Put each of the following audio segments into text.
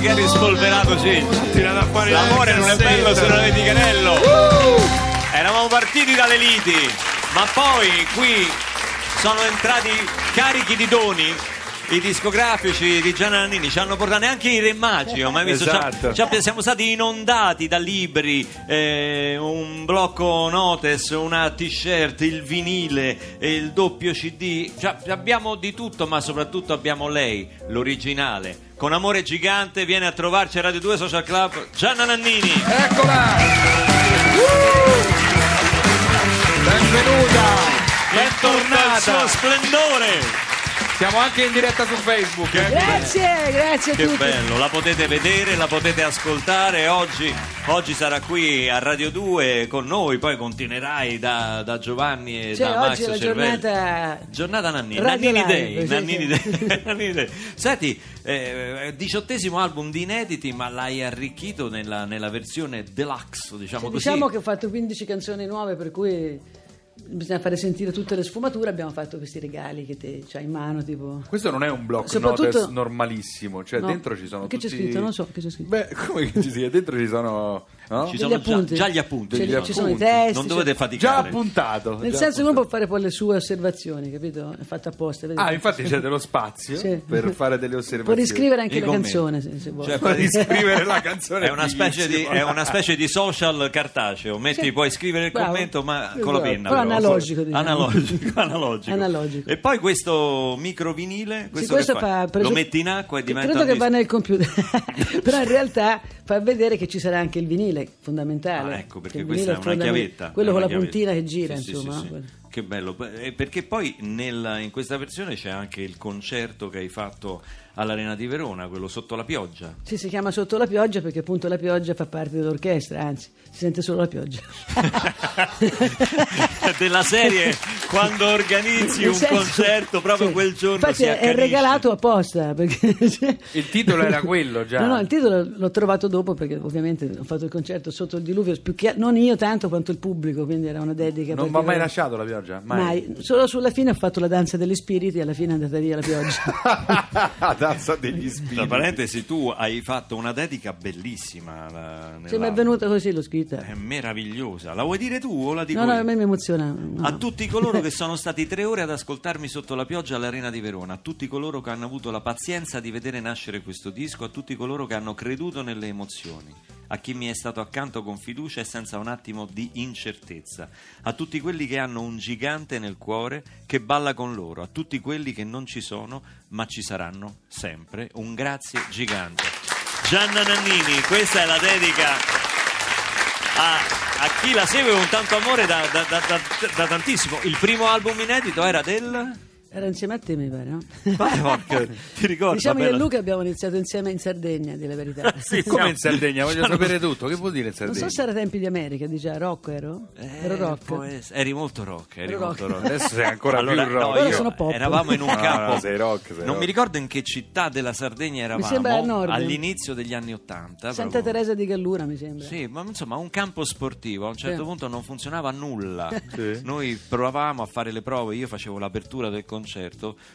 Eri spolverato Cenci. Tirata fuori L'amore la non è bello se non è di Canello. Eravamo partiti dalle liti, ma poi qui sono entrati carichi di doni. I discografici di Gianna Nannini ci hanno portato neanche i re magi, ho mai visto. Esatto. Ci ha- siamo stati inondati da libri, eh, un blocco notes, una t-shirt, il vinile, il doppio CD. Cioè, abbiamo di tutto, ma soprattutto abbiamo lei, l'originale. Con amore gigante viene a trovarci a Radio 2 Social Club Gianna Nannini. Eccola! Benvenuta! Bentornata! Il suo Bentornata! splendore! Siamo anche in diretta su Facebook. eh? Grazie, grazie a Che tutti. bello, la potete vedere, la potete ascoltare. Oggi, oggi sarà qui a Radio 2 con noi, poi continuerai da, da Giovanni e Cioè, da Max oggi è la Cervelli. giornata Giornata Nannini, Radio Nannini Live, Day, sì, Nannini sì. Day, Nannini Day. Senti, eh, diciottesimo album di inediti, ma l'hai arricchito nella, nella versione deluxe, diciamo così. Diciamo che ho fatto 15 canzoni nuove, per cui bisogna fare sentire tutte le sfumature. Abbiamo fatto questi regali che c'hai in mano, tipo. Questo non è un block Soprattutto- notes normalissimo, cioè No. dentro ci sono Che tutti... c'è scritto? Non so che c'è scritto. Beh, come che ci sia? Dentro ci sono... no? Ci sono già, appunti. già gli appunti. Cioè, ci ci sono. i testi. Non cioè- dovete Già faticare. appuntato. Nel già senso che uno appuntato. può fare poi le sue osservazioni, capito? È fatto apposta. vedi? Ah, infatti c'è dello spazio Sì. per fare delle Può osservazioni. riscrivere anche I la commenti. canzone se, se vuole. Cioè, Può riscrivere la canzone. È una, specie di, è una specie di social cartaceo, metti, Sì. puoi scrivere il Bravo. commento ma Sì, con la bravo. penna. Però però. analogico, diciamo. Analogico, analogico. Analogico. E poi questo micro vinile, Sì, questo, questo che fa? fa preso- lo metti in acqua e diventa credo che va nel computer però in realtà fa vedere che ci sarà anche il vinile fondamentale Ah, ecco, perché questa è una chiavetta. quello è con una la puntina chiavetta. che gira Sì, insomma sì, sì. Che bello, Eh, perché poi nel- in questa versione c'è anche il concerto che hai fatto all'Arena di Verona, quello sotto la pioggia. Sì, si chiama Sotto la pioggia perché appunto la pioggia fa parte dell'orchestra, anzi, si sente solo la pioggia. Della serie quando organizzi Nel un senso- concerto proprio sì. quel giorno Infatti è regalato apposta perché Il titolo era quello già. No, no, il titolo l'ho trovato dopo perché ovviamente ho fatto il concerto sotto il diluvio, più che non io tanto quanto il pubblico, quindi era una dedica. Non mi ha mai lasciato la pioggia? Mai. Solo sulla fine ho fatto la danza degli spiriti e alla fine è andata via la pioggia. Danza degli spiriti. Tra parentesi, tu hai fatto una dedica bellissima. la- Se mi è venuta così l'ho scritta. È meravigliosa. La vuoi dire tu o la dico No, no, a me mi emoziona. no. A tutti coloro che sono stati tre ore ad ascoltarmi sotto la pioggia all'Arena di Verona, a tutti coloro che hanno avuto la pazienza di vedere nascere questo disco, a tutti coloro che hanno creduto nelle emozioni, a chi mi è stato accanto con fiducia e senza un attimo di incertezza, a tutti quelli che hanno un gigante nel cuore che balla con loro, a tutti quelli che non ci sono ma ci saranno sempre. Un grazie gigante. Gianna Nannini, questa è la dedica a, a chi la segue con tanto amore da, da- da- da- tantissimo. Il primo album inedito era del. Era insieme a te, mi pare, no? Porca, ti ricordo? Diciamo che Luca abbiamo iniziato insieme in Sardegna, di la verità. Sì, Come in Sardegna? Voglio Siamo- sapere tutto. Che vuol dire in Non Sardegna? so se era tempi di America, dice ah, rock ero? Eh, ero rock. Eri molto rock. Eri Ero molto rock. rock. Adesso sei ancora Allora, più no, rock. Ora io- sono pop. eravamo in un No, campo. no, sei rock, sei non rock. mi ricordo in che città della Sardegna eravamo. sembra al nord. All'inizio degli anni Ottanta. Santa proprio. Teresa di Gallura, mi sembra. Sì, ma insomma un campo sportivo, a un certo Sì. punto non funzionava nulla. Sì. Noi provavamo a fare le prove, io facevo l'apertura del concerto,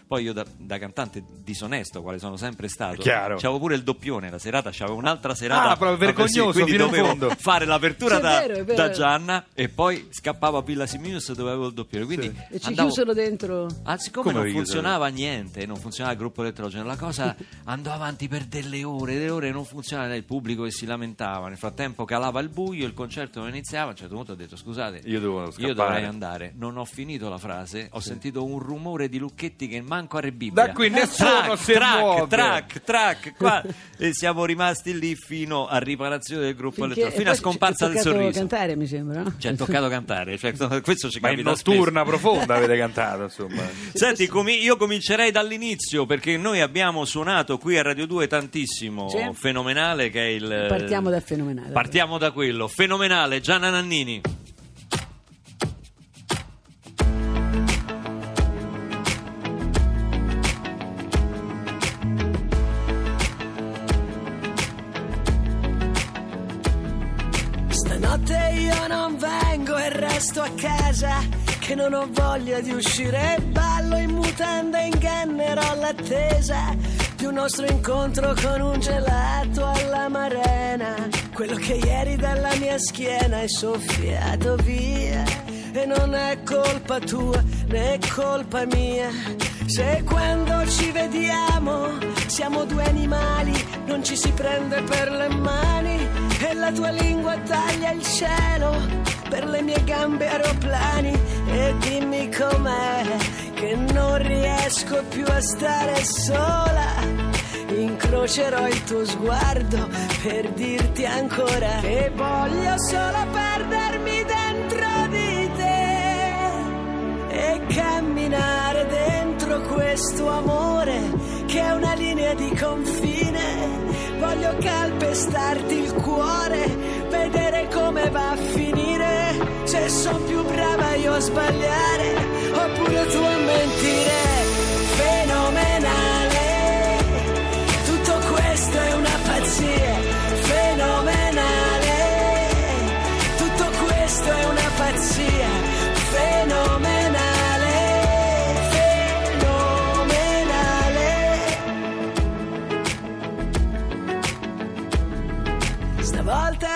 poi io da, da cantante disonesto, quale sono sempre stato, Chiaro. c'avevo pure il doppione la serata, c'avevo un'altra serata. Ah, proprio vergognoso, così, quindi dovevo fondo. fare l'apertura Sì, da, vero, vero. da Gianna e poi scappavo a Villa Simius dove avevo il doppione. Quindi E ci andavo- chiusero dentro. Ah, siccome Come non funzionava niente, non funzionava il gruppo elettrogeno, la cosa andò avanti per delle ore, delle ore non funzionava il pubblico che si lamentava. Nel frattempo calava il buio, il concerto non iniziava. A un certo punto ho detto: Scusate, Io devo io scappare." dovrei andare. Non ho finito la frase, ho sentito un rumore di di Lucchetti che manco a re Bibbia. Da qui nessuno track, si track, muove. track, track, qua. e siamo rimasti lì fino a riparazione del gruppo Finché- elettorale, fino a ci- scomparsa ci è del toccato sorriso. cantare, mi sembra, no? Ci è toccato cantare, cioè, questo ci Ma capita notturna profonda avete cantato, insomma. Senti, comi- io comincerei dall'inizio perché noi abbiamo suonato qui a Radio 2 tantissimo, Sì. fenomenale che è il... Partiamo da fenomenale. Partiamo da quello, fenomenale, Gianna Nannini. Resto a casa Che non ho voglia di uscire. Ballo in mutanda ingannerò l'attesa Di un nostro incontro con un gelato alla marena. Quello che ieri dalla mia schiena è soffiato via. E non è colpa tua né colpa mia Se quando ci vediamo siamo due animali Non ci si prende per le mani. E la tua lingua taglia il cielo Per le mie gambe aeroplani. E dimmi com'è Che non riesco più a stare sola. Incrocerò il tuo sguardo per dirti ancora che voglio solo perdermi dentro di te e camminare questo amore che è una linea di confine. Voglio calpestarti il cuore, vedere come va a finire. Se sono più brava io a sbagliare, oppure tu a mentire.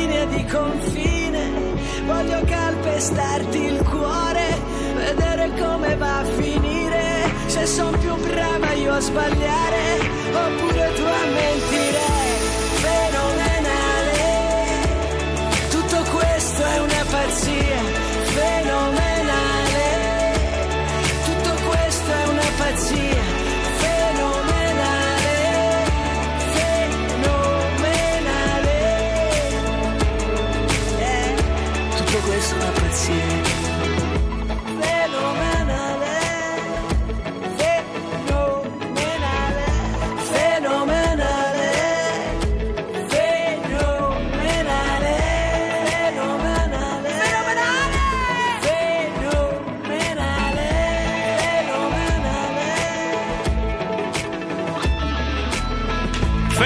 linea di confine. Voglio calpestarti il cuore, vedere come va a finire. Se sono più brava io a sbagliare, oppure tu a mentire. Fenomenale, tutto questo è una pazzia.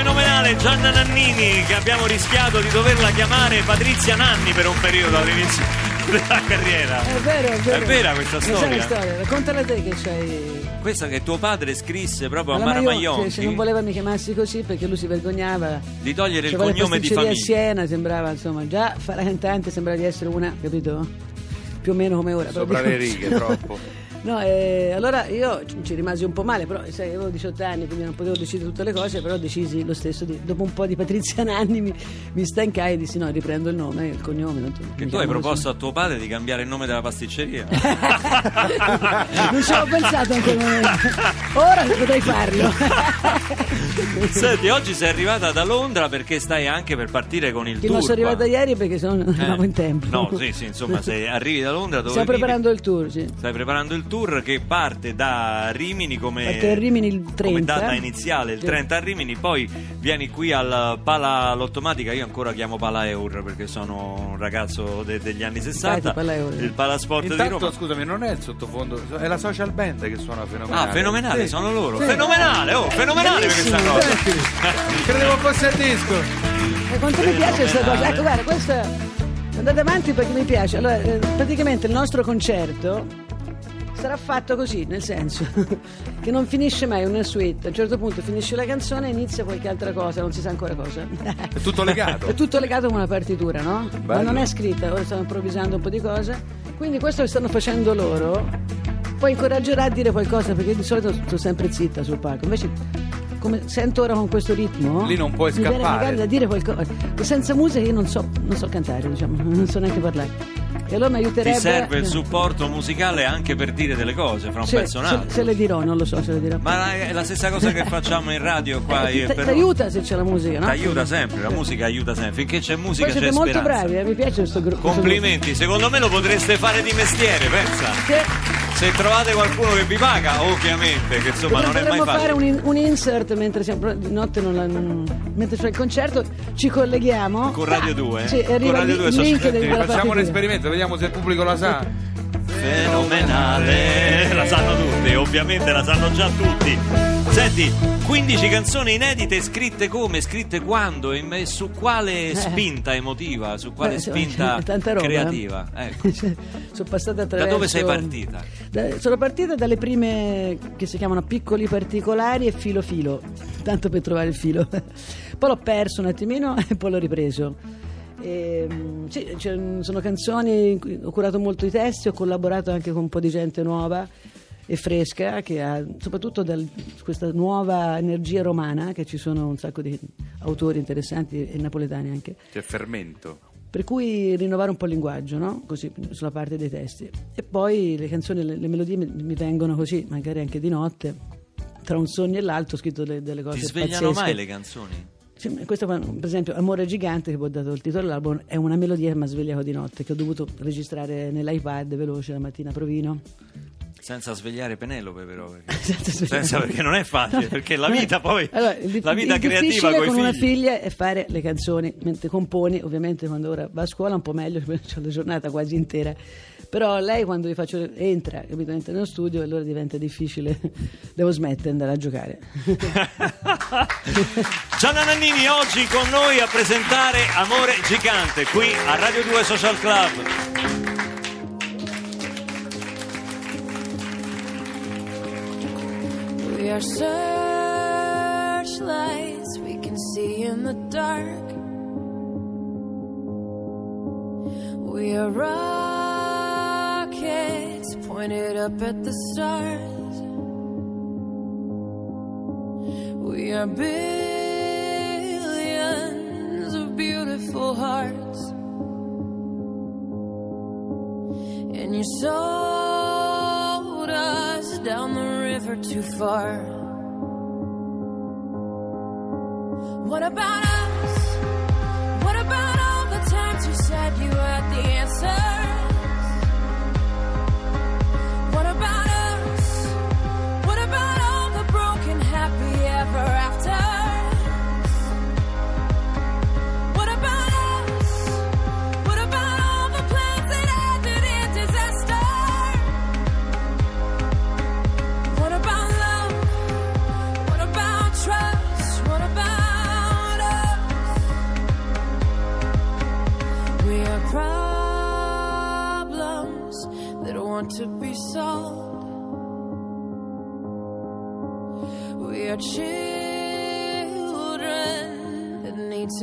Fenomenale. Gianna Nannini che abbiamo rischiato di doverla chiamare Patrizia Nanni per un periodo all'inizio della carriera. È vero, è vero. È vera questa storia? la storia, raccontala te che c'hai... Questa che tuo padre scrisse proprio a Mara Maionchi, se non voleva mi chiamassi così perché lui si vergognava. di togliere il C'aveva le cognome di famiglia. a Siena, sembrava insomma, già fare la cantante sembrava di essere una, capito? Più o meno come ora. Sopra dico- le righe, troppo. No, eh, allora io ci- rimasi un po' male, però sai, avevo 18 anni, quindi non potevo decidere tutte le cose, però decisi lo stesso. Di, dopo un po' di Patrizia Nanni mi, mi stancai e dissi no, riprendo il nome, il cognome. Non, Che tu hai proposto a tuo padre di cambiare il nome della pasticceria. non ci avevo pensato in quel momento. Ora potrei farlo. Senti, oggi sei arrivata da Londra perché stai anche per partire con il Che tour. non sono arrivata ieri perché non Eh, arrivavo in tempo. No, sì, sì, insomma, se arrivi da Londra dove Stiamo preparando il tour, sì. Stai preparando il tour che parte da Rimini come, Parte a Rimini il 30. come data iniziale, il Sì. 30 a Rimini, poi vieni qui al Pala Lottomatica, io ancora chiamo Pala Eur perché sono un ragazzo de- degli anni 60, Infatti, Pala Eur. il Palasport di Intanto, Roma. scusami, non è il sottofondo, è la social band che suona fenomenale. Ah, fenomenale, Sì. Sono loro. Sì. Fenomenale, oh, fenomenale questa cosa. Senti, Credevo fosse il disco. E quanto mi piace questa cosa? Ecco, guarda, questa andate avanti perché mi piace. Allora, eh, praticamente il nostro concerto sarà fatto così, nel senso che non finisce mai una suite. A un certo punto finisce la canzone e inizia qualche altra cosa, non si sa ancora cosa. È tutto legato. È tutto legato come una partitura, no? Ma Bello. non è scritta, ora stanno improvvisando un po' di cose. Quindi questo che stanno facendo loro poi incoraggerà a dire qualcosa, perché di solito sto sempre zitta sul palco. Invece, come sento ora con questo ritmo, Lì non puoi mi viene scappare. magari da dire qualcosa. Senza musica io non so, non so cantare, diciamo, non so neanche parlare. E allora mi aiuterebbe. Ti serve il supporto musicale anche per dire delle cose fra un Se, un se- se le dirò, non lo so se le dirò. Ma è la stessa cosa che facciamo in radio qua. Eh, io ti- per- ti aiuta se c'è la musica, no? Ti aiuta sempre, la musica aiuta sempre. Finché c'è musica Poi c'è siete molto speranza. bravi, eh, mi piace questo gruppo. Complimenti, secondo me lo potreste fare di mestiere, pensa. Se trovate qualcuno che vi paga, ovviamente, che insomma non è mai Potremmo fare facile. un, in- un insert mentre siamo di notte non la- non- mentre c'è il concerto ci colleghiamo Con Radio 2, eh? sì, Con Radio il, 2 il so- link del- della Facciamo un esperimento, vediamo se il pubblico la sa. Fenomenale, la sanno tutti, ovviamente la sanno già tutti. Senti, 15 canzoni inedite scritte come, scritte quando e e su quale spinta emotiva, su quale Eh, spinta roba, eh. creativa. Ecco. Sono passata Da attraverso dove sei partita? Da- sono partita dalle prime che si chiamano piccoli particolari e filo filo tanto per trovare il filo poi l'ho perso un attimino e poi l'ho ripreso Ehm, sì, cioè, sono canzoni ho curato molto i testi ho collaborato anche con un po' di gente nuova e fresca che ha soprattutto dal- questa nuova energia romana che ci sono un sacco di autori interessanti e napoletani anche C'è fermento. per cui rinnovare un po' il linguaggio, no? Così, sulla parte dei testi. E poi le canzoni, le, le melodie mi, mi vengono così, magari anche di notte. Tra un sogno e l'altro ho scritto delle, delle cose Ti svegliano pazzesche. mai le canzoni? Sì, ma questo per esempio Amore gigante che poi ho dato il titolo all'album è una melodia che mi ha svegliato di notte che ho dovuto registrare nell'iPad veloce la mattina a provino Senza svegliare Penelope però. Perché, Senza senza- perché non è facile, perché la vita poi, Allora, il la vita il creativa con con i una figli. figlia è fare le canzoni mentre componi ovviamente quando ora va a scuola un po' meglio perché ho la giornata quasi intera però lei quando vi faccio entra capito entra nello studio e allora diventa difficile devo smettere di andare a giocare Gianna Nannini oggi con noi a presentare Amore Gigante qui a Radio 2 Social Club. Are searchlights we can see in the dark. We are rockets pointed up at the stars. We are billions of beautiful hearts. And you sold the river too far. What about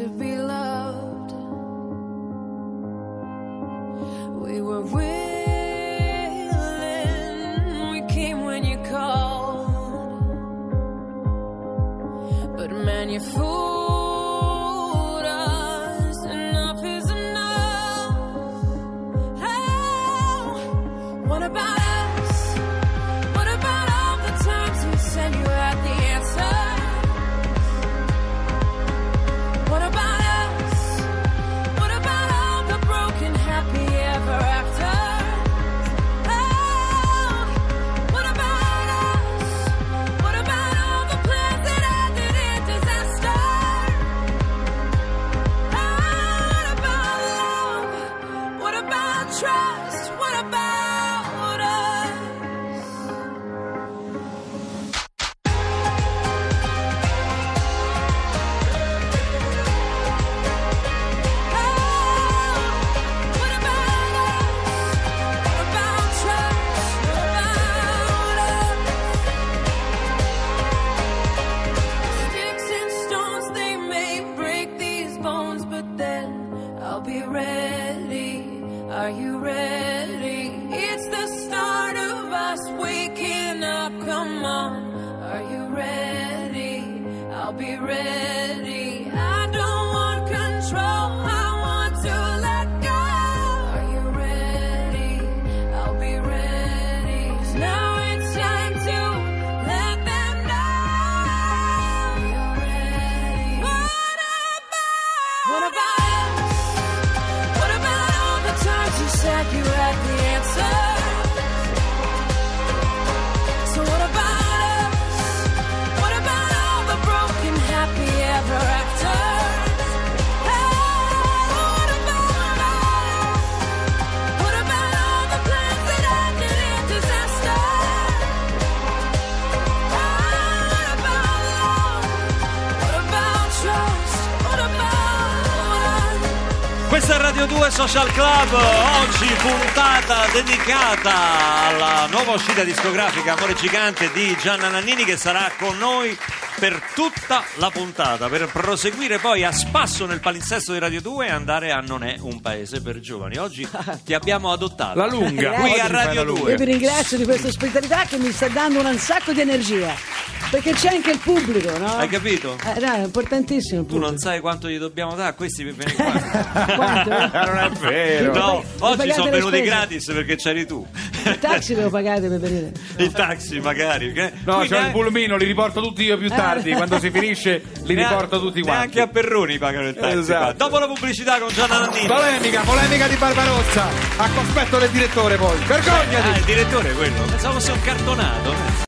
to be loved. 2 Social Club, oggi puntata dedicata alla nuova uscita discografica Amore Gigante di Gianna Nannini che sarà con noi per tutta la puntata, per proseguire poi a spasso nel palinsesto di Radio 2 e andare a Non è un paese per giovani. Oggi ti abbiamo adottato. La lunga. Qui a Radio la lunga. 2. Io vi ringrazio di questa ospitalità che mi sta dando un sacco di energia. Perché c'è anche il pubblico, no? Hai capito? Eh, no, è importantissimo il Tu non sai quanto gli dobbiamo dare a questi per venire qua. Quanto? Non è vero. No, oggi sono venuti spese. gratis perché c'eri tu. Il taxi devo pagare per venire. Il taxi magari. che- No, c'ho il eh, pulmino, li riporto tutti io più tardi. Quando si finisce, li neanche- riporto tutti quanti. Neanche a Perroni pagano il taxi. Esatto. Dopo la pubblicità con Gianna Nannini. Polemica, polemica di Barbarossa. A cospetto del direttore poi. Vergognati! Ah, il direttore è quello. Pensavo fosse un cartonato.